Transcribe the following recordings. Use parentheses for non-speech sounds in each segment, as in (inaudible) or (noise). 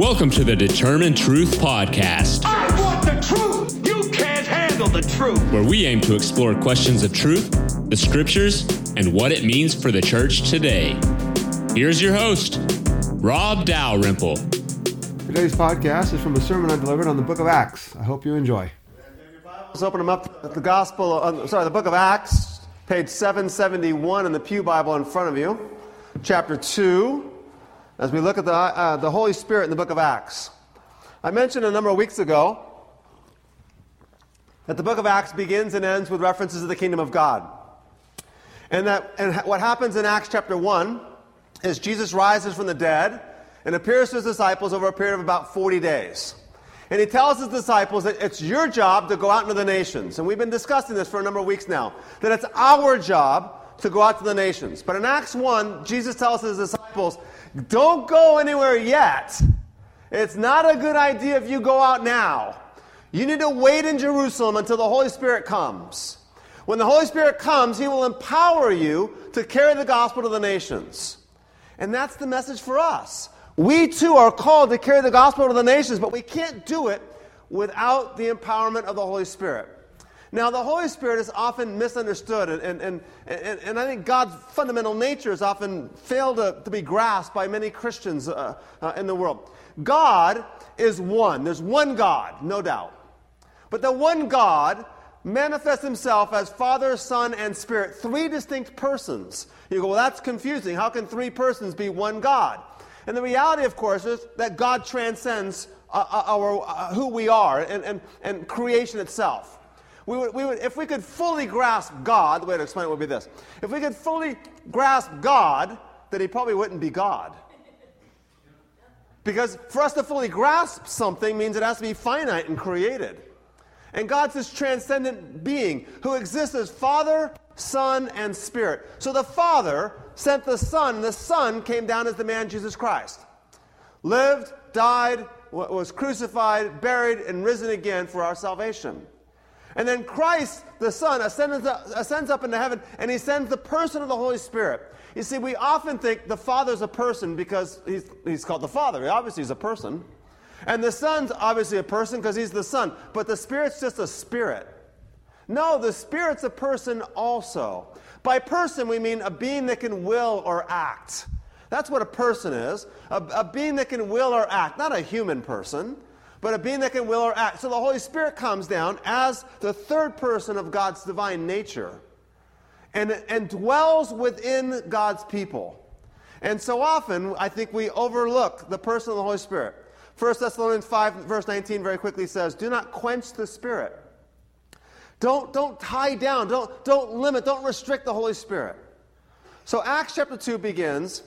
Welcome to the Determine Truth Podcast, I want the truth. You can't handle the truth. where we aim to explore questions of truth, the scriptures, and what it means for the church today. Here's your host, Rob Dalrymple. Today's podcast is from a sermon I delivered on the book of Acts. I hope you enjoy. Let's open them up. to The Gospel, uh, sorry, the book of Acts, page 771 in the Pew Bible in front of you, chapter 2, as we look at the, uh, the Holy Spirit in the book of Acts. I mentioned a number of weeks ago that the book of Acts begins and ends with references to the kingdom of God. And, that, and what happens in Acts chapter 1 is Jesus rises from the dead and appears to his disciples over a period of about 40 days. And he tells his disciples that it's your job to go out into the nations. And we've been discussing this for a number of weeks now. That it's our job to go out to the nations. But in Acts 1, Jesus tells his disciples, don't go anywhere yet. It's not a good idea if you go out now. You need to wait in Jerusalem until the Holy Spirit comes. When the Holy Spirit comes, He will empower you to carry the gospel to the nations. And that's the message for us. We too are called to carry the gospel to the nations, but we can't do it without the empowerment of the Holy Spirit. Now, the Holy Spirit is often misunderstood, and, and, and, and, I think God's fundamental nature is often failed to, to be grasped by many Christians uh, uh, in the world. God is one. There's one God, no doubt. But the one God manifests himself as Father, Son, and Spirit, three distinct persons. You go, well, that's confusing. How can three persons be one God? And the reality, of course, is that God transcends uh, uh, our, uh, who we are and, and, and creation itself. We would, we would, if we could fully grasp God, the way to explain it would be this. If we could fully grasp God, then he probably wouldn't be God. Because for us to fully grasp something means it has to be finite and created. And God's this transcendent being who exists as Father, Son, and Spirit. So the Father sent the Son, and the Son came down as the man Jesus Christ. Lived, died, was crucified, buried, and risen again for our salvation. And then Christ, the Son, ascends, up into heaven, and he sends the person of the Holy Spirit. You see, we often think the Father's a person because he's, he's called the Father. He obviously is a person. And the Son's obviously a person because he's the Son. But the Spirit's just a spirit. No, the Spirit's a person also. By person, we mean a being that can will or act. That's what a person is a, a being that can will or act, not a human person, but a being that can will or act. So the Holy Spirit comes down as the third person of God's divine nature and, and dwells within God's people. And so often, I think we overlook the person of the Holy Spirit. 1 Thessalonians 5, verse 19, very quickly says, Do not quench the Spirit. Don't, don't tie down, don't, don't limit, don't restrict the Holy Spirit. So Acts chapter 2 begins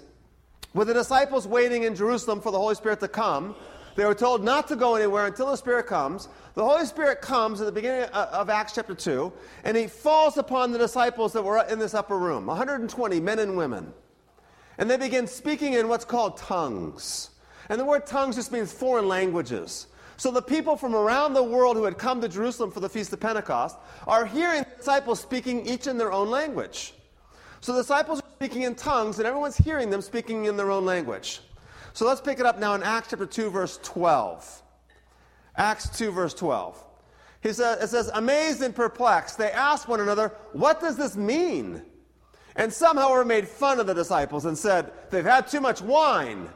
with the disciples waiting in Jerusalem for the Holy Spirit to come. They were told not to go anywhere until the Spirit comes. The Holy Spirit comes at the beginning of Acts chapter 2, and he falls upon the disciples that were in this upper room 120 men and women. And they begin speaking in what's called tongues. And the word tongues just means foreign languages. So the people from around the world who had come to Jerusalem for the Feast of Pentecost are hearing the disciples speaking each in their own language. So the disciples are speaking in tongues, and everyone's hearing them speaking in their own language. So let's pick it up now in Acts chapter 2, verse 12. Acts 2, verse 12. He says, it says, amazed and perplexed, they asked one another, What does this mean? And some, however, made fun of the disciples and said, They've had too much wine.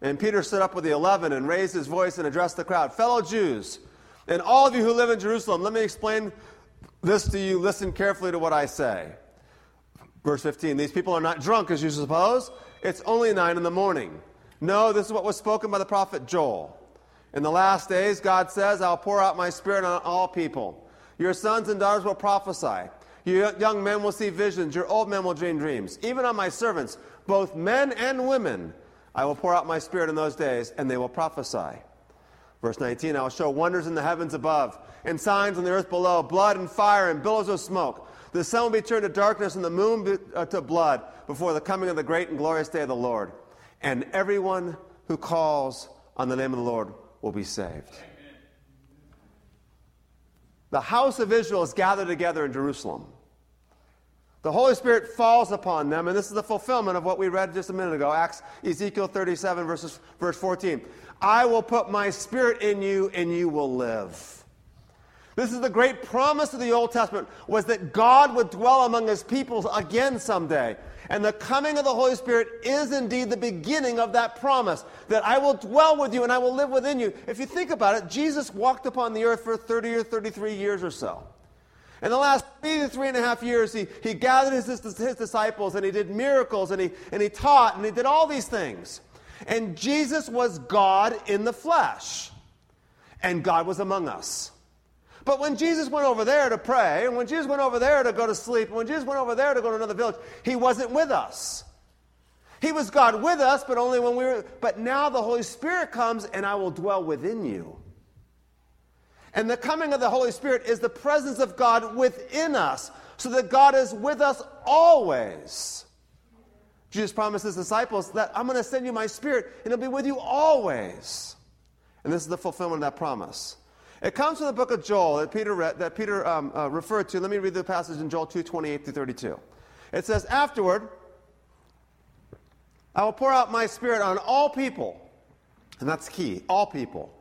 And Peter stood up with the eleven and raised his voice and addressed the crowd Fellow Jews, and all of you who live in Jerusalem, let me explain this to you. Listen carefully to what I say. Verse 15 These people are not drunk, as you suppose. It's only nine in the morning. No, this is what was spoken by the prophet Joel. In the last days, God says, I'll pour out my spirit on all people. Your sons and daughters will prophesy. Your young men will see visions. Your old men will dream dreams. Even on my servants, both men and women, I will pour out my spirit in those days, and they will prophesy. Verse 19 I will show wonders in the heavens above, and signs on the earth below blood and fire and billows of smoke. The sun will be turned to darkness, and the moon uh, to blood before the coming of the great and glorious day of the Lord. And everyone who calls on the name of the Lord will be saved. The house of Israel is gathered together in Jerusalem. The Holy Spirit falls upon them, and this is the fulfillment of what we read just a minute ago, Acts Ezekiel 37, verses, verse 14. I will put my spirit in you, and you will live. This is the great promise of the Old Testament was that God would dwell among his people again someday. And the coming of the Holy Spirit is indeed the beginning of that promise that I will dwell with you and I will live within you. If you think about it, Jesus walked upon the earth for 30 or 33 years or so. In the last three to three and a half years, he, he gathered his, his disciples and he did miracles and he, and he taught and he did all these things. And Jesus was God in the flesh. And God was among us. But when Jesus went over there to pray, and when Jesus went over there to go to sleep, and when Jesus went over there to go to another village, he wasn't with us. He was God with us, but only when we were. But now the Holy Spirit comes, and I will dwell within you. And the coming of the Holy Spirit is the presence of God within us, so that God is with us always. Jesus promised his disciples that I'm going to send you my spirit, and it'll be with you always. And this is the fulfillment of that promise. It comes from the book of Joel that Peter, read, that Peter um, uh, referred to. Let me read the passage in Joel 2 28 32. It says, Afterward, I will pour out my spirit on all people. And that's key all people.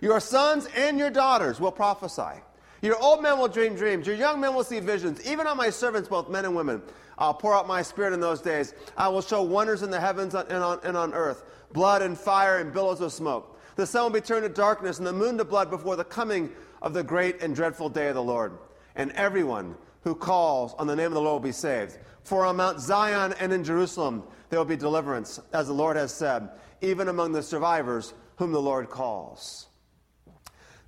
Your sons and your daughters will prophesy. Your old men will dream dreams. Your young men will see visions. Even on my servants, both men and women, I'll pour out my spirit in those days. I will show wonders in the heavens and on, and on earth blood and fire and billows of smoke. The sun will be turned to darkness and the moon to blood before the coming of the great and dreadful day of the Lord. And everyone who calls on the name of the Lord will be saved. For on Mount Zion and in Jerusalem there will be deliverance, as the Lord has said, even among the survivors whom the Lord calls.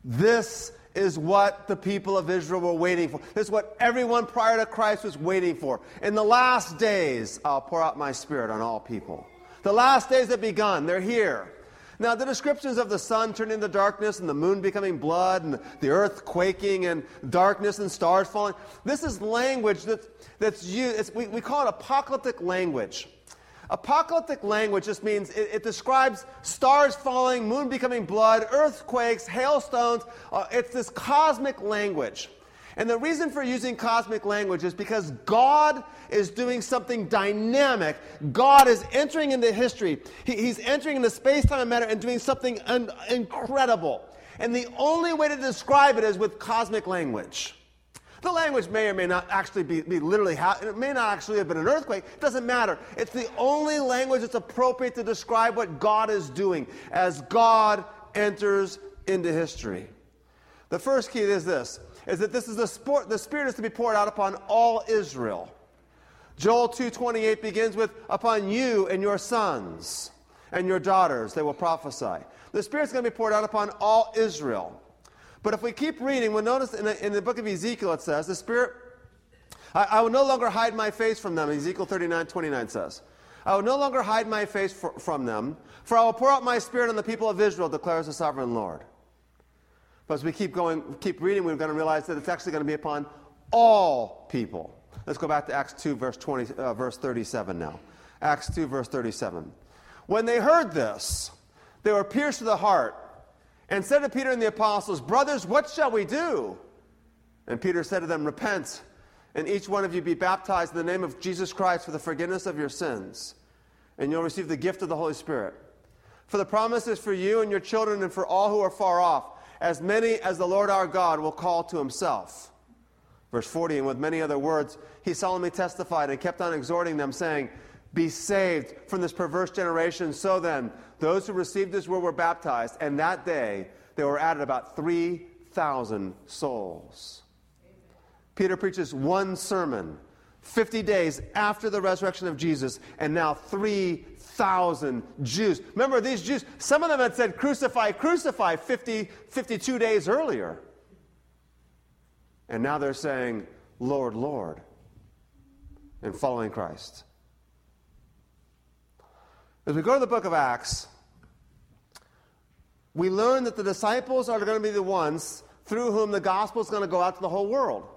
This is what the people of Israel were waiting for. This is what everyone prior to Christ was waiting for. In the last days, I'll pour out my spirit on all people. The last days have begun. They're here. Now, the descriptions of the sun turning into darkness and the moon becoming blood and the earth quaking and darkness and stars falling, this is language that, that's used, we, we call it apocalyptic language. Apocalyptic language just means it, it, describes stars falling, moon becoming blood, earthquakes, hailstones. Uh, it's this cosmic language. And the reason for using cosmic language is because God is doing something dynamic. God is entering into history. He, he's entering into space, time, and matter and doing something un- incredible. And the only way to describe it is with cosmic language. The language may or may not actually be, be literally, ha- it may not actually have been an earthquake. It doesn't matter. It's the only language that's appropriate to describe what God is doing as God enters into history. The first key is this is that this is the, sport, the Spirit is to be poured out upon all Israel. Joel 2.28 begins with, upon you and your sons and your daughters, they will prophesy. The Spirit's going to be poured out upon all Israel. But if we keep reading, we'll notice in the, in the book of Ezekiel it says, the Spirit, I, I, will no longer hide my face from them, Ezekiel 39, 29 says. I will no longer hide my face for, from them, for I will pour out my Spirit on the people of Israel, declares the sovereign Lord. But as we keep going, keep reading, we're going to realize that it's actually going to be upon all people. Let's go back to Acts 2, verse, 20, uh, verse 37 now. Acts 2, verse 37. When they heard this, they were pierced to the heart and said to Peter and the apostles, Brothers, what shall we do? And Peter said to them, Repent, and each one of you be baptized in the name of Jesus Christ for the forgiveness of your sins, and you'll receive the gift of the Holy Spirit. For the promise is for you and your children and for all who are far off as many as the Lord our God will call to himself. Verse 40, and with many other words, he solemnly testified and kept on exhorting them, saying, Be saved from this perverse generation. So then, those who received his word were baptized, and that day there were added about 3,000 souls. Peter preaches one sermon 50 days after the resurrection of Jesus, and now 3,000 Jews. Remember, these Jews, some of them had said, Crucify, crucify 50, 52 days earlier. And now they're saying, Lord, Lord, and following Christ. As we go to the book of Acts, we learn that the disciples are going to be the ones through whom the gospel is going to go out to the whole world.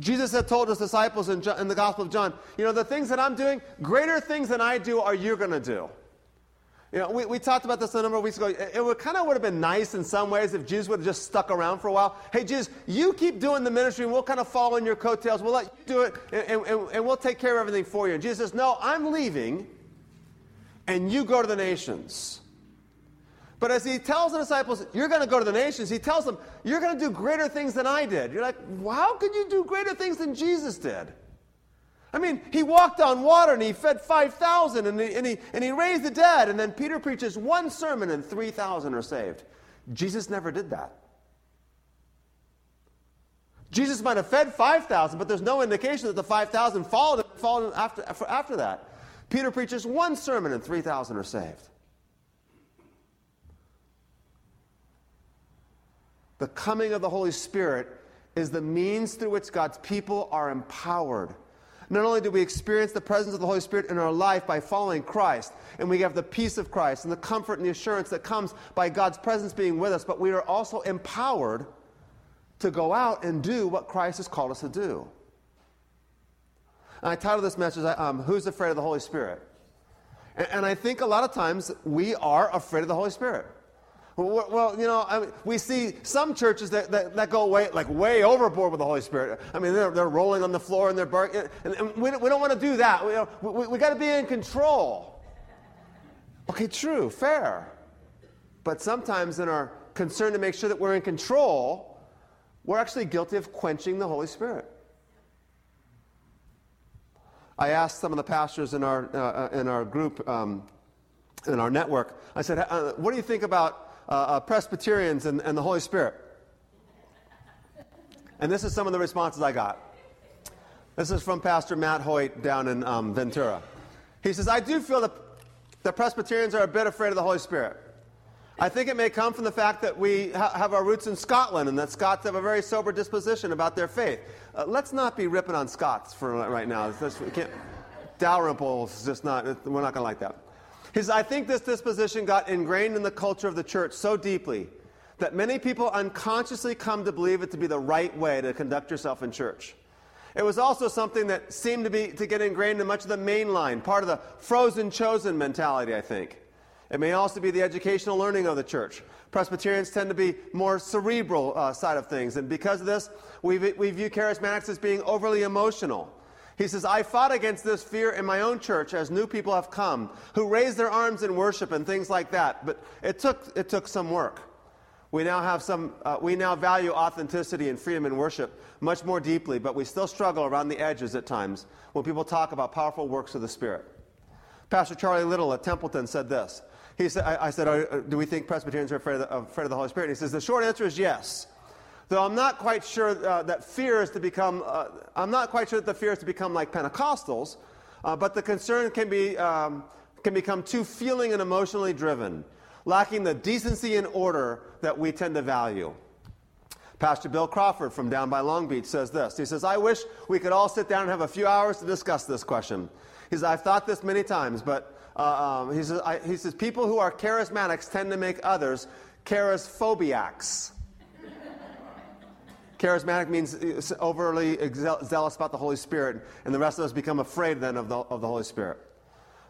Jesus had told his disciples in, John, in, the Gospel of John, you know, the things that I'm doing, greater things than I do are you going to do. You know, we, we talked about this a number of weeks ago. It, would kind of would have been nice in some ways if Jesus would have just stuck around for a while. Hey, Jesus, you keep doing the ministry and we'll kind of follow in your coattails. We'll let you do it and, and, and we'll take care of everything for you. And Jesus says, No, I'm leaving and you go to the nations. But as he tells the disciples, You're going to go to the nations, he tells them, You're going to do greater things than I did. You're like, How could you do greater things than Jesus did? I mean, he walked on water and he fed 5,000 and, he, and, he, and he raised the dead. And then Peter preaches one sermon and 3,000 are saved. Jesus never did that. Jesus might have fed 5,000, but there's no indication that the 5,000 followed, followed after, after that. Peter preaches one sermon and 3,000 are saved. The coming of the Holy Spirit is the means through which God's people are empowered not only do we experience the presence of the Holy Spirit in our life by following Christ, and we have the peace of Christ and the comfort and the assurance that comes by God's presence being with us, but we are also empowered to go out and do what Christ has called us to do. And I titled this message, um, Who's Afraid of the Holy Spirit? And, and I think a lot of times we are afraid of the Holy Spirit. Well, you know, I mean, we see some churches that, that, that, go way, like way overboard with the Holy Spirit. I mean, they're, they're rolling on the floor and they're barking. And, and we, we don't want to do that. We, we, we got to be in control. Okay, true, fair. But sometimes in our concern to make sure that we're in control, we're actually guilty of quenching the Holy Spirit. I asked some of the pastors in our, uh, uh in our group, um, in our network, I said, uh, what do you think about uh, uh, Presbyterians and, and the Holy Spirit. And this is some of the responses I got. This is from Pastor Matt Hoyt down in um, Ventura. He says, I do feel that the Presbyterians are a bit afraid of the Holy Spirit. I think it may come from the fact that we ha- have our roots in Scotland and that Scots have a very sober disposition about their faith. Uh, let's not be ripping on Scots for right now. We can't, Dalrymple is just not, we're not going to like that. Says, I think this disposition got ingrained in the culture of the church so deeply that many people unconsciously come to believe it to be the right way to conduct yourself in church. It was also something that seemed to be to get ingrained in much of the mainline, part of the frozen chosen mentality, I think. It may also be the educational learning of the church. Presbyterians tend to be more cerebral uh, side of things, and because of this, we, we view charismatics as being overly emotional. He says, I fought against this fear in my own church as new people have come who raise their arms in worship and things like that. But it took, it took some work. We now have some, uh, we now value authenticity and freedom in worship much more deeply, but we still struggle around the edges at times when people talk about powerful works of the Spirit. Pastor Charlie Little at Templeton said this. He said, I, I said, Do we think Presbyterians are afraid of, the, afraid of the Holy Spirit? And he says, The short answer is yes. Though I'm not quite sure uh, that fear is to become, uh, I'm not quite sure that the fear is to become like Pentecostals, uh, but the concern can, be, um, can become too feeling and emotionally driven, lacking the decency and order that we tend to value. Pastor Bill Crawford from down by Long Beach says this. He says, I wish we could all sit down and have a few hours to discuss this question. He says, I've thought this many times, but uh, um, he, says, I, he says, people who are charismatics tend to make others charisphobiacs. Charismatic means uh, overly zealous about the Holy Spirit, and the rest of us become afraid then of the, of the Holy Spirit.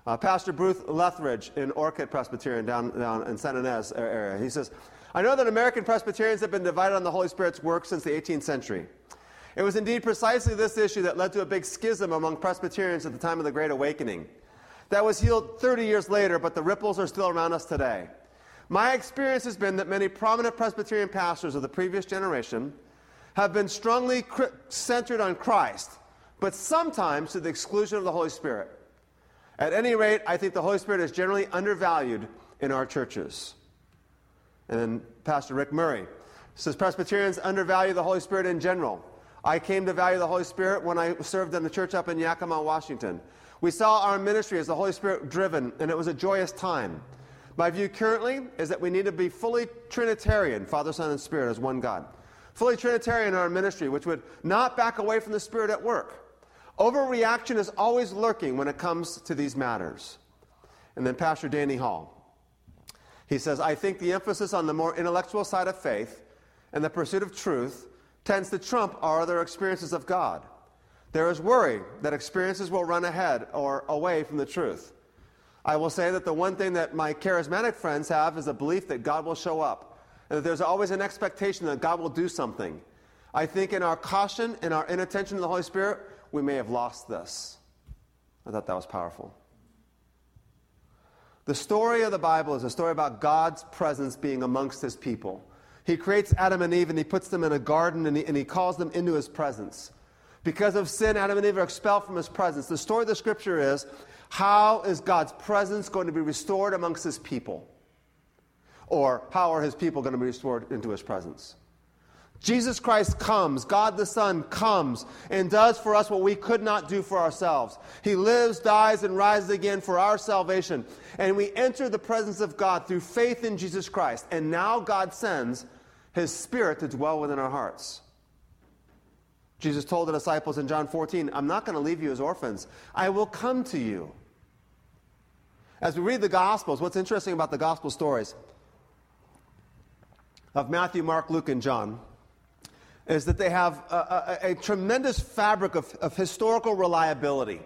Uh, Pastor Bruce Lethridge in Orcutt Presbyterian down, down in San Ynez area, he says, I know that American Presbyterians have been divided on the Holy Spirit's work since the 18th century. It was indeed precisely this issue that led to a big schism among Presbyterians at the time of the Great Awakening. That was healed 30 years later, but the ripples are still around us today. My experience has been that many prominent Presbyterian pastors of the previous generation have been strongly centered on Christ, but sometimes to the exclusion of the Holy Spirit. At any rate, I think the Holy Spirit is generally undervalued in our churches. And then Pastor Rick Murray says Presbyterians undervalue the Holy Spirit in general. I came to value the Holy Spirit when I served in the church up in Yakima, Washington. We saw our ministry as the Holy Spirit driven, and it was a joyous time. My view currently is that we need to be fully Trinitarian, Father, Son, and Spirit, as one God fully Trinitarian in our ministry, which would not back away from the Spirit at work. Overreaction is always lurking when it comes to these matters. And then Pastor Danny Hall. He says, I think the emphasis on the more intellectual side of faith and the pursuit of truth tends to trump our other experiences of God. There is worry that experiences will run ahead or away from the truth. I will say that the one thing that my charismatic friends have is a belief that God will show up, that there's always an expectation that God will do something. I think in our caution, in our inattention to the Holy Spirit, we may have lost this. I thought that was powerful. The story of the Bible is a story about God's presence being amongst his people. He creates Adam and Eve and he puts them in a garden and he, and he calls them into his presence. Because of sin, Adam and Eve are expelled from his presence. The story of the scripture is how is God's presence going to be restored amongst his people? Or how are his people going to be restored into his presence? Jesus Christ comes, God the Son comes and does for us what we could not do for ourselves. He lives, dies, and rises again for our salvation. And we enter the presence of God through faith in Jesus Christ. And now God sends his Spirit to dwell within our hearts. Jesus told the disciples in John 14, I'm not going to leave you as orphans, I will come to you. As we read the Gospels, what's interesting about the Gospel stories of Matthew, Mark, Luke, and John is that they have a, a, a tremendous fabric of, of, historical reliability.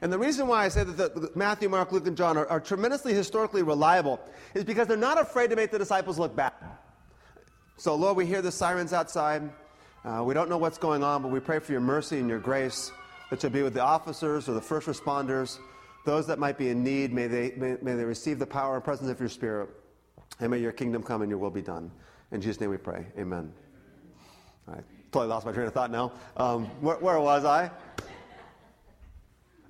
And the reason why I say that the, the Matthew, Mark, Luke, and John are, are tremendously historically reliable is because they're not afraid to make the disciples look bad. So, Lord, we hear the sirens outside. Uh, we don't know what's going on, but we pray for your mercy and your grace that you'll be with the officers or the first responders, those that might be in need. May they, may, may they receive the power and presence of your Spirit, and may your kingdom come and your will be done. In Jesus' name we pray. Amen. I totally lost my train of thought now. Um, where, where, was I?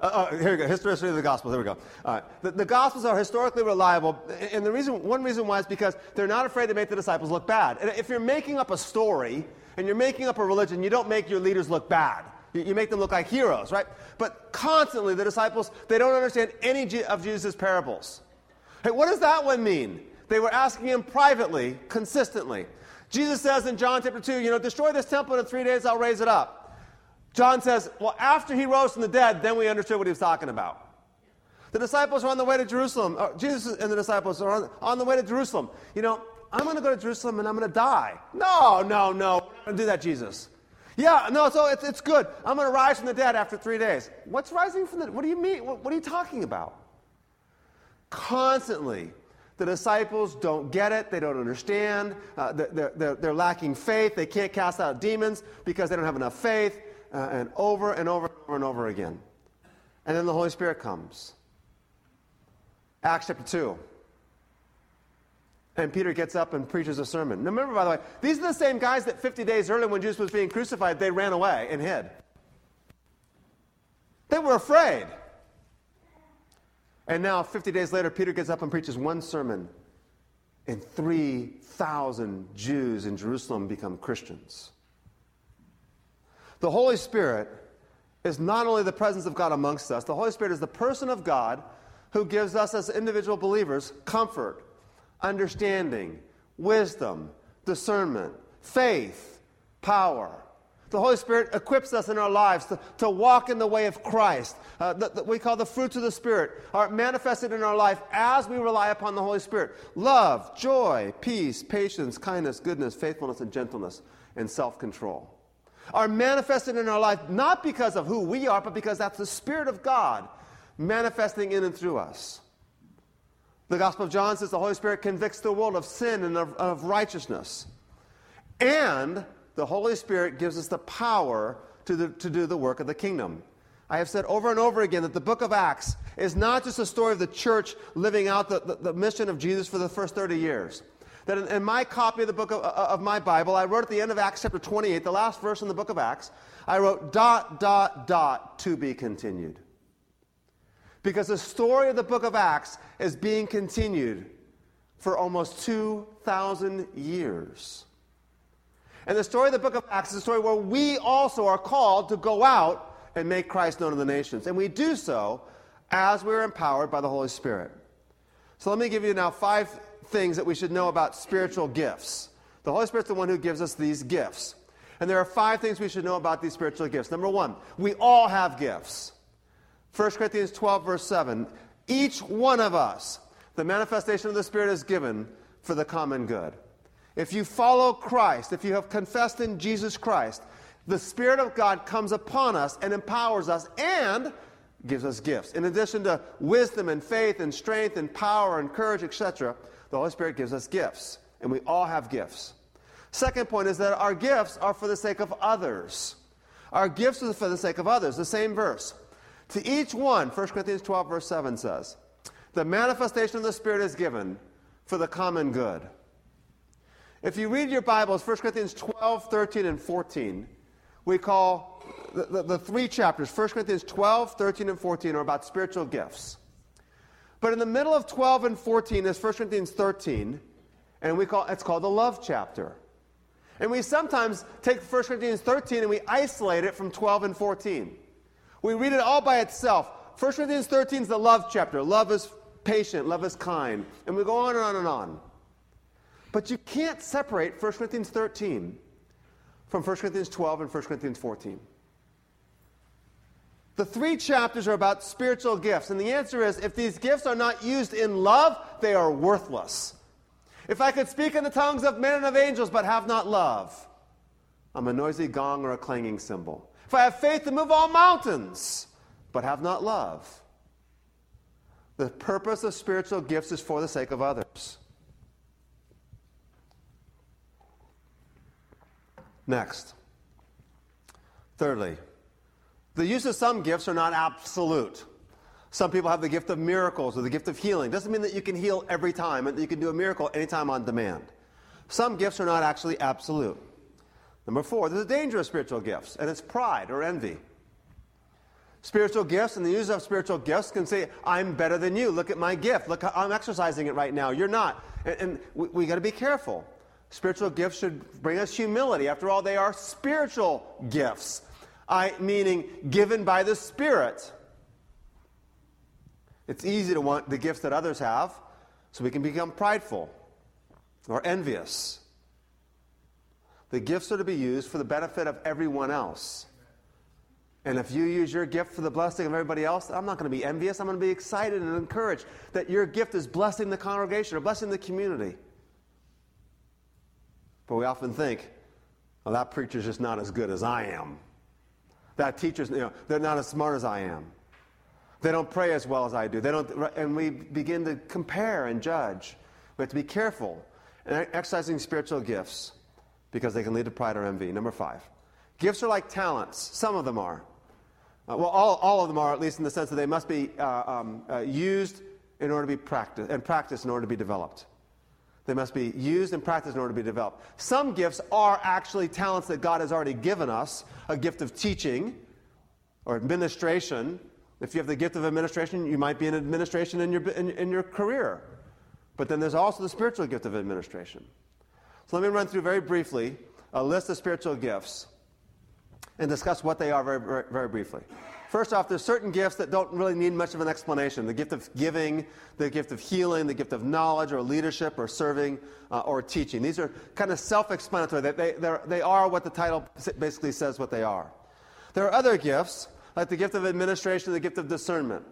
Uh, oh, here we go. History, of the Gospels. There we go. All right. The, the, Gospels are historically reliable, and the reason, one reason why is because they're not afraid to make the disciples look bad. And if you're making up a story and you're making up a religion, you don't make your leaders look bad. You, you make them look like heroes, right? But constantly, the disciples they don't understand any of Jesus' parables. Hey, what does that one mean? They were asking him privately, consistently. Jesus says in John chapter 2, you know, destroy this temple and in three days I'll raise it up. John says, well, after he rose from the dead, then we understood what he was talking about. The disciples are on the way to Jerusalem. Jesus and the disciples are on, on the way to Jerusalem. You know, I'm going to go to Jerusalem and I'm going to die. No, no, no. Don't do that, Jesus. Yeah, no, so it's, it's good. I'm going to rise from the dead after three days. What's rising from the What do you mean? What, what are you talking about? Constantly, the disciples don't get it. They don't understand. Uh, they're, they're, they're, lacking faith. They can't cast out demons because they don't have enough faith. Uh, and over and over and over and over again. And then the Holy Spirit comes. Acts chapter 2. And Peter gets up and preaches a sermon. Now, remember, by the way, these are the same guys that 50 days earlier, when Jesus was being crucified, they ran away and hid. They were afraid. And now, 50 days later, Peter gets up and preaches one sermon, and 3,000 Jews in Jerusalem become Christians. The Holy Spirit is not only the presence of God amongst us, the Holy Spirit is the person of God who gives us, as individual believers, comfort, understanding, wisdom, discernment, faith, power. The Holy Spirit equips us in our lives to, to walk in the way of Christ. Uh, that, we call the fruits of the Spirit are manifested in our life as we rely upon the Holy Spirit. Love, joy, peace, patience, kindness, goodness, faithfulness, and gentleness, and self control. Are manifested in our life not because of who we are, but because that's the Spirit of God manifesting in and through us. The Gospel of John says the Holy Spirit convicts the world of sin and of, of righteousness. And the Holy Spirit gives us the power to, the, to do the work of the kingdom. I have said over and over again that the book of Acts is not just a story of the church living out the, the, the mission of Jesus for the first 30 years. That in, in my copy of the book of, uh, of, my Bible, I wrote at the end of Acts chapter 28, the last verse in the book of Acts, I wrote dot, dot, dot, to be continued. Because the story of the book of Acts is being continued for almost 2,000 years. And the story of the book of Acts is a story where we also are called to go out and make Christ known to the nations. And we do so as we're empowered by the Holy Spirit. So let me give you now five things that we should know about spiritual gifts. The Holy Spirit's the one who gives us these gifts. And there are five things we should know about these spiritual gifts. Number one, we all have gifts. 1 Corinthians 12, verse 7. Each one of us, the manifestation of the Spirit is given for the common good. If you follow Christ, if you have confessed in Jesus Christ, the Spirit of God comes upon us and empowers us, and gives us gifts. In addition to wisdom and faith and strength and power and courage, etc., the Holy Spirit gives us gifts. And we all have gifts. Second point is that our gifts are for the sake of others. Our gifts are for the sake of others. The same verse. To each one, 1 Corinthians 12, verse 7 says, the manifestation of the Spirit is given for the common good. If you read your Bibles, 1 Corinthians 12, 13, and 14, we call the, the, the, three chapters, 1 Corinthians 12, 13, and 14, are about spiritual gifts. But in the middle of 12 and 14 is 1 Corinthians 13, and we call it's called the love chapter. And we sometimes take 1 Corinthians 13 and we isolate it from 12 and 14. We read it all by itself. 1 Corinthians 13 is the love chapter. Love is patient, love is kind. And we go on and on and on. But you can't separate 1 Corinthians 13 from 1 Corinthians 12 and 1 Corinthians 14. The three chapters are about spiritual gifts. And the answer is if these gifts are not used in love, they are worthless. If I could speak in the tongues of men and of angels but have not love, I'm a noisy gong or a clanging cymbal. If I have faith to move all mountains but have not love, the purpose of spiritual gifts is for the sake of others. Next. Thirdly, the use of some gifts are not absolute. Some people have the gift of miracles or the gift of healing. Doesn't mean that you can heal every time and that you can do a miracle anytime on demand. Some gifts are not actually absolute. Number four, there's a danger of spiritual gifts, and it's pride or envy. Spiritual gifts and the use of spiritual gifts can say, I'm better than you. Look at my gift. Look, I'm exercising it right now. You're not. And, and we, we got to be careful. Spiritual gifts should bring us humility. After all, they are spiritual gifts, I, meaning given by the Spirit. It's easy to want the gifts that others have, so we can become prideful or envious. The gifts are to be used for the benefit of everyone else. And if you use your gift for the blessing of everybody else, I'm not going to be envious. I'm going to be excited and encouraged that your gift is blessing the congregation or blessing the community. But we often think, well, that preacher's just not as good as I am. That teacher's, you know, they're not as smart as I am. They don't pray as well as I do. They don't, and we begin to compare and judge. We have to be careful in exercising spiritual gifts because they can lead to pride or envy. Number five, gifts are like talents. Some of them are. Uh, well, all, all of them are, at least in the sense that they must be uh, um, uh, used in order to be practiced, and practiced in order to be developed. They must be used and practiced in order to be developed. Some gifts are actually talents that God has already given us a gift of teaching or administration. If you have the gift of administration, you might be in administration in your, in, in your career. But then there's also the spiritual gift of administration. So let me run through very briefly a list of spiritual gifts and discuss what they are very, very, very, briefly. First off, there's certain gifts that don't really need much of an explanation. The gift of giving, the gift of healing, the gift of knowledge or leadership or serving uh, or teaching. These are kind of self-explanatory. They, they, they are what the title basically says what they are. There are other gifts, like the gift of administration, the gift of discernment.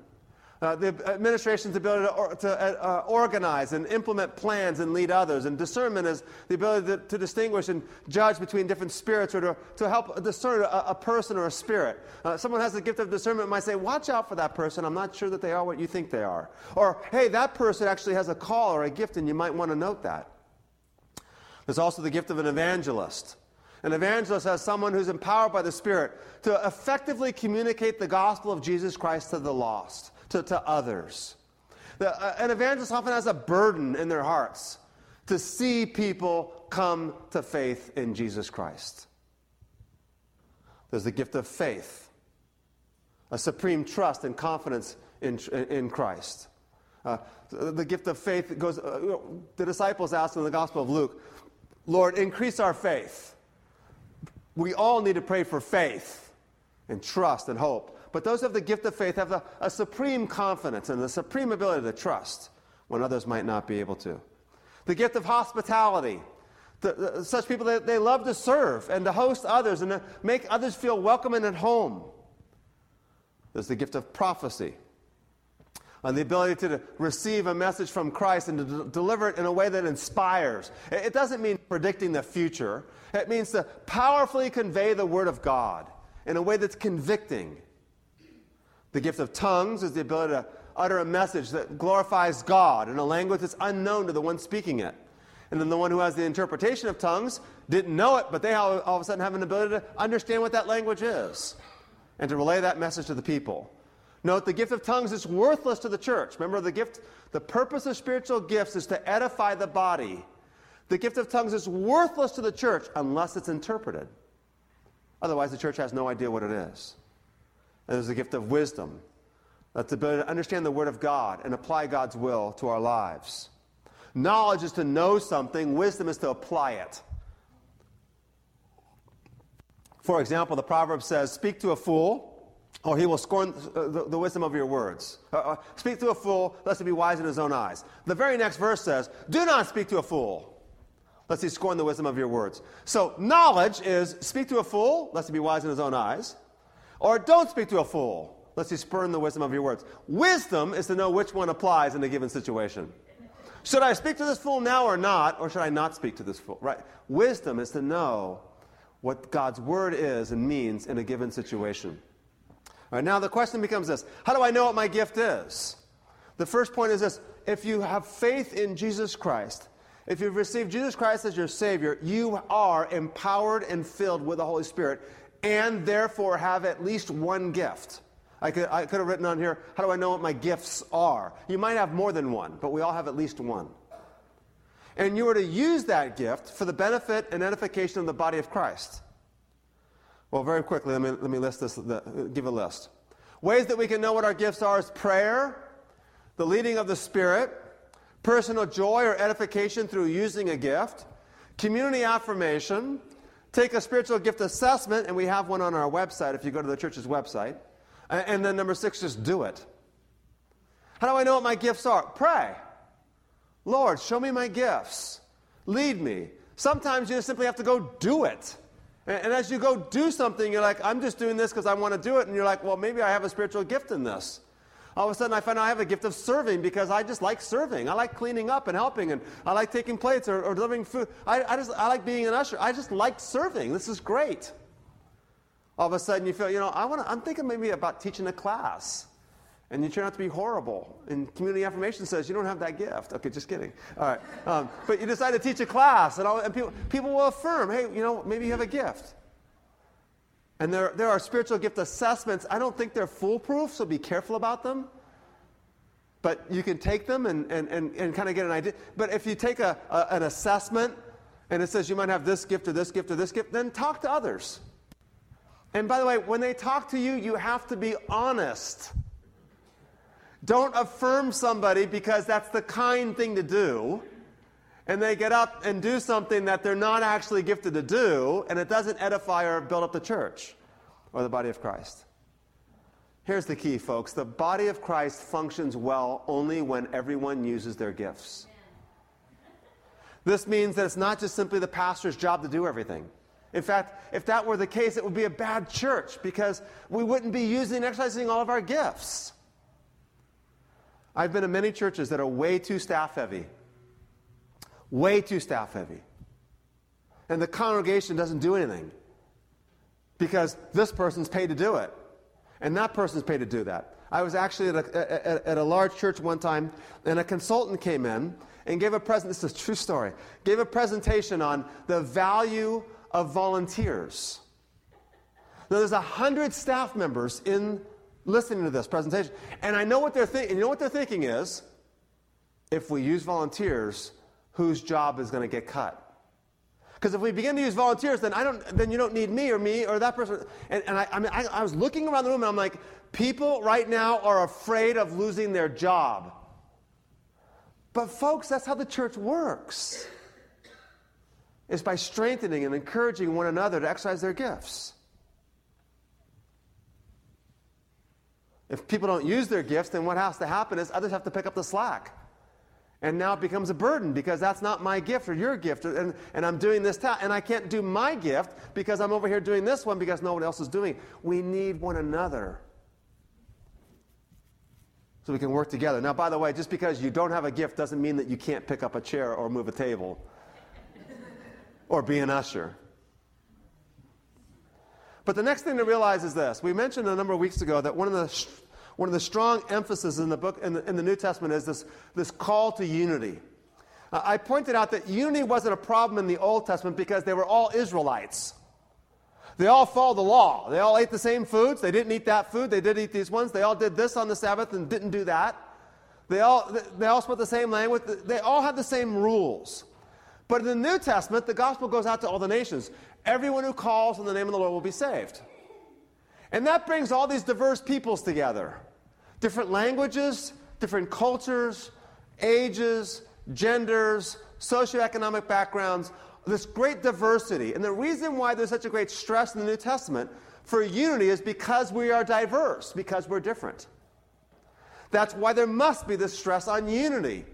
Uh, the administration's ability to, or, to uh, uh, organize and implement plans and lead others. And discernment is the ability to, to distinguish and judge between different spirits or to, to help discern a, a person or a spirit. Uh, someone has the gift of discernment might say, Watch out for that person. I'm not sure that they are what you think they are. Or, Hey, that person actually has a call or a gift, and you might want to note that. There's also the gift of an evangelist. An evangelist is someone who's empowered by the Spirit to effectively communicate the gospel of Jesus Christ to the lost to, to others. The, uh, an evangelist often has a burden in their hearts to see people come to faith in Jesus Christ. There's the gift of faith, a supreme trust and confidence in, in Christ. Uh, the gift of faith goes, uh, the disciples asked in the Gospel of Luke, Lord, increase our faith. We all need to pray for faith and trust and hope. But those have the gift of faith have a, a supreme confidence and the supreme ability to trust when others might not be able to. The gift of hospitality. The, the, such people, they, they love to serve and to host others and to make others feel welcome and at home. There's the gift of prophecy. Uh, the ability to receive a message from Christ and to deliver it in a way that inspires. It doesn't mean predicting the future, it means to powerfully convey the Word of God in a way that's convicting The gift of tongues is the ability to utter a message that glorifies God in a language that's unknown to the one speaking it. And then the one who has the interpretation of tongues didn't know it, but they all, all of a sudden have an ability to understand what that language is and to relay that message to the people. Note the gift of tongues is worthless to the church. Remember, the gift, the purpose of spiritual gifts is to edify the body. The gift of tongues is worthless to the church unless it's interpreted. Otherwise, the church has no idea what it is. And there's the gift of wisdom. That's the ability to understand the Word of God and apply God's will to our lives. Knowledge is to know something, wisdom is to apply it. For example, the proverb says, Speak to a fool, or he will scorn the, the wisdom of your words. Uh, uh, speak to a fool, lest he be wise in his own eyes. The very next verse says, Do not speak to a fool, lest he scorn the wisdom of your words. So, knowledge is speak to a fool, lest he be wise in his own eyes, or don't speak to a fool, lest he spurn the wisdom of your words. Wisdom is to know which one applies in a given situation. Should I speak to this fool now or not, or should I not speak to this fool? Right? Wisdom is to know what God's word is and means in a given situation. All right, now the question becomes this How do I know what my gift is? The first point is this if you have faith in Jesus Christ, if you've received Jesus Christ as your Savior, you are empowered and filled with the Holy Spirit, and therefore have at least one gift. I could, I could have written on here, how do I know what my gifts are? You might have more than one, but we all have at least one. And you are to use that gift for the benefit and edification of the body of Christ. Well, very quickly, let me, let me list this, give a list. Ways that we can know what our gifts are is prayer, the leading of the Spirit, personal joy or edification through using a gift, community affirmation, take a spiritual gift assessment, and we have one on our website if you go to the church's website. And then number six, just do it. How do I know what my gifts are? Pray. Lord, show me my gifts. Lead me. Sometimes you just simply have to go do it. And, as you go do something, you're like, I'm just doing this because I want to do it. And you're like, well, maybe I have a spiritual gift in this. All of a sudden, I find I have a gift of serving because I just like serving. I like cleaning up and helping, and I like taking plates or, or delivering food. I, I, just, I like being an usher. I just like serving. This is great all of a sudden you feel, you know, I want I'm thinking maybe about teaching a class. And you turn out to be horrible. And community affirmation says you don't have that gift. Okay, just kidding. All right. Um, but you decide to teach a class, and, all, and people, people will affirm, hey, you know, maybe you have a gift. And there, there are spiritual gift assessments. I don't think they're foolproof, so be careful about them. But you can take them and, and, and, and kind of get an idea. But if you take a, a, an assessment and it says you might have this gift or this gift or this gift, then talk to others. And by the way, when they talk to you, you have to be honest. Don't affirm somebody because that's the kind thing to do. And they get up and do something that they're not actually gifted to do, and it doesn't edify or build up the church or the body of Christ. Here's the key, folks the body of Christ functions well only when everyone uses their gifts. This means that it's not just simply the pastor's job to do everything. In fact, if that were the case, it would be a bad church because we wouldn't be using and exercising all of our gifts. I've been in many churches that are way too staff heavy. Way too staff heavy. And the congregation doesn't do anything because this person's paid to do it. And that person's paid to do that. I was actually at a, at, at a large church one time, and a consultant came in and gave a present. This is a true story. Gave a presentation on the value of volunteers. Now, there's a hundred staff members in listening to this presentation, and I know what they're thinking. And you know what they're thinking is, if we use volunteers, whose job is going to get cut? Because if we begin to use volunteers, then I don't. Then you don't need me or me or that person. And, and I, I mean, I, I was looking around the room, and I'm like, people right now are afraid of losing their job. But folks, that's how the church works is by strengthening and encouraging one another to exercise their gifts. If people don't use their gifts, then what has to happen is others have to pick up the slack. And now it becomes a burden because that's not my gift or your gift. And, and I'm doing this task. And I can't do my gift because I'm over here doing this one because no one else is doing it. We need one another so we can work together. Now, by the way, just because you don't have a gift doesn't mean that you can't pick up a chair or move a table (laughs) or be an usher. But the next thing to realize is this. We mentioned a number of weeks ago that one of the, one of the strong emphases in the book in the, in the New Testament is this, this call to unity. Uh, I pointed out that unity wasn't a problem in the Old Testament because they were all Israelites. They all followed the law. They all ate the same foods. They didn't eat that food. They did eat these ones. They all did this on the Sabbath and didn't do that. They all, they all spoke the same language. They all had the same rules. But in the New Testament, the gospel goes out to all the nations. Everyone who calls on the name of the Lord will be saved. And that brings all these diverse peoples together different languages, different cultures, ages, genders, socioeconomic backgrounds, this great diversity. And the reason why there's such a great stress in the New Testament for unity is because we are diverse, because we're different. That's why there must be this stress on unity.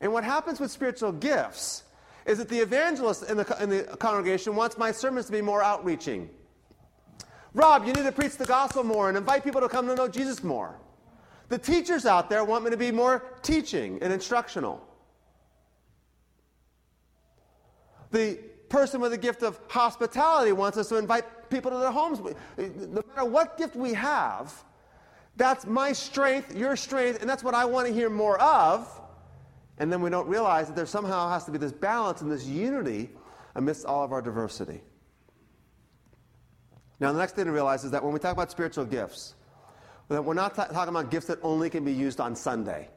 And what happens with spiritual gifts is that the evangelist in the, in the congregation wants my sermons to be more outreaching. Rob, you need to preach the gospel more and invite people to come to know Jesus more. The teachers out there want me to be more teaching and instructional. The person with the gift of hospitality wants us to invite people to their homes. No matter what gift we have, that's my strength, your strength, and that's what I want to hear more of. And then we don't realize that there somehow has to be this balance and this unity amidst all of our diversity. Now, the next thing to realize is that when we talk about spiritual gifts, that we're not talking about gifts that only can be used on Sunday.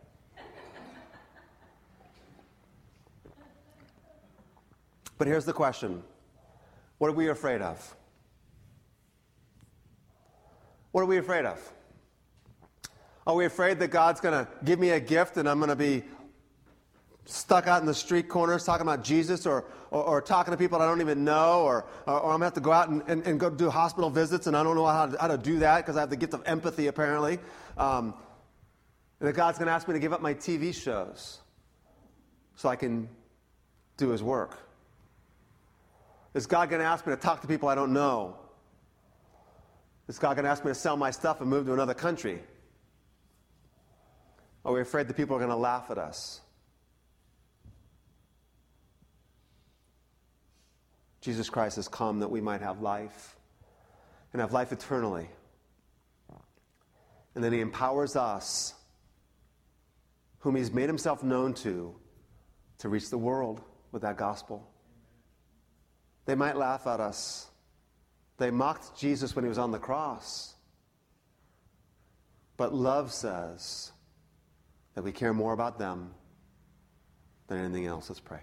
But here's the question What are we afraid of? What are we afraid of? Are we afraid that God's going to give me a gift and I'm going to be stuck out in the street corners talking about Jesus or, or, or talking to people I don't even know, or, or, or I'm going to have to go out and, and, and, go do hospital visits and I don't know how to, how to do that because I have the gift of empathy apparently. Um, and that God's going to ask me to give up my TV shows so I can do His work. Is God going to ask me to talk to people I don't know? Is God going to ask me to sell my stuff and move to another country? Are we afraid that people are going to laugh at us? Jesus Christ has come that we might have life and have life eternally. And then he empowers us, whom he's made himself known to, to reach the world with that gospel. They might laugh at us. They mocked Jesus when he was on the cross. But love says that we care more about them than anything else. Let's pray.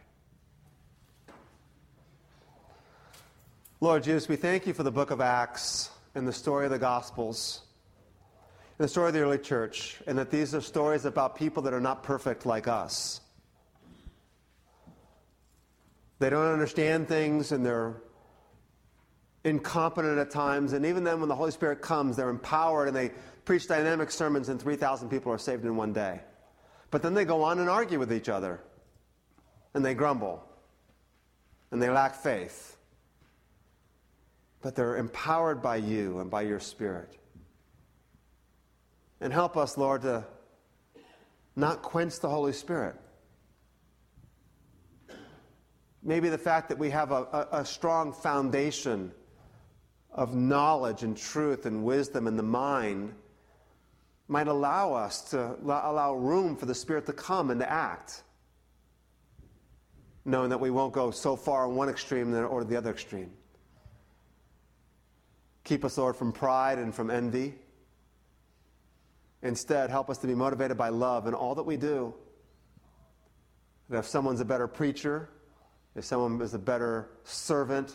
Lord Jesus, we thank you for the book of Acts and the story of the Gospels and the story of the early church, and that these are stories about people that are not perfect like us. They don't understand things and they're incompetent at times. And even then, when the Holy Spirit comes, they're empowered and they preach dynamic sermons, and 3,000 people are saved in one day. But then they go on and argue with each other, and they grumble, and they lack faith. But they're empowered by you and by your Spirit. And help us, Lord, to not quench the Holy Spirit Maybe the fact that we have a, a, a strong foundation of knowledge and truth and wisdom in the mind might allow us to allow room for the Spirit to come and to act, knowing that we won't go so far in one extreme or the other extreme. Keep us, Lord, from pride and from envy. Instead, help us to be motivated by love in all that we do. That if someone's a better preacher, if someone is a better servant,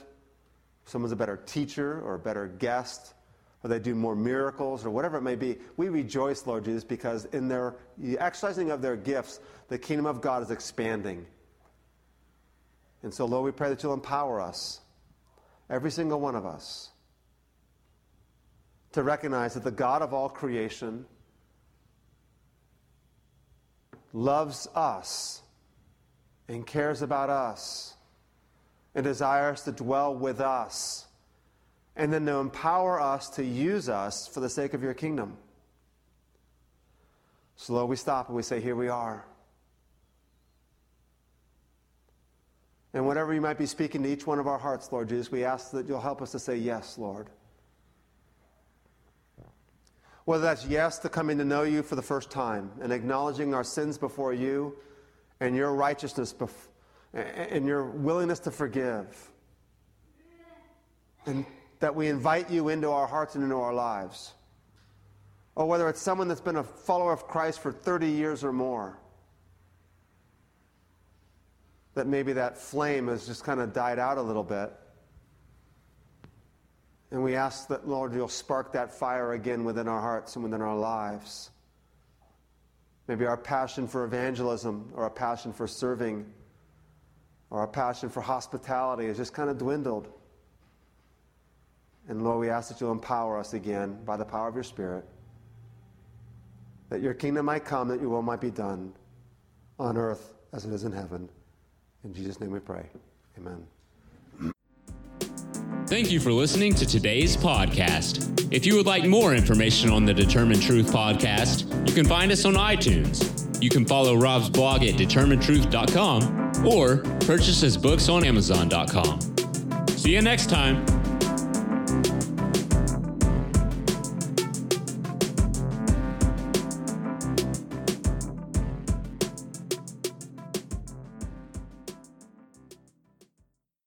if someone's a better teacher or a better guest, or they do more miracles or whatever it may be, we rejoice, Lord Jesus, because in their the exercising of their gifts, the kingdom of God is expanding. And so, Lord, we pray that you'll empower us, every single one of us, to recognize that the God of all creation loves us and cares about us and desires to dwell with us and then to empower us to use us for the sake of your kingdom. So, Lord, we stop and we say, Here we are. And whatever you might be speaking to each one of our hearts, Lord Jesus, we ask that you'll help us to say, Yes, Lord. Whether that's yes to coming to know you for the first time and acknowledging our sins before you and your righteousness bef- and your willingness to forgive. And that we invite you into our hearts and into our lives. Or whether it's someone that's been a follower of Christ for 30 years or more. That maybe that flame has just kind of died out a little bit. And we ask that, Lord, you'll spark that fire again within our hearts and within our lives. Maybe our passion for evangelism or a passion for serving or our passion for hospitality has just kind of dwindled. And Lord, we ask that you'll empower us again by the power of your Spirit, that your kingdom might come, that your will might be done on earth as it is in heaven. In Jesus' name we pray. Amen. Thank you for listening to today's podcast. If you would like more information on the Determine Truth podcast, you can find us on iTunes. You can follow Rob's blog at determinetruth.com or purchase his books on amazon.com. See you next time.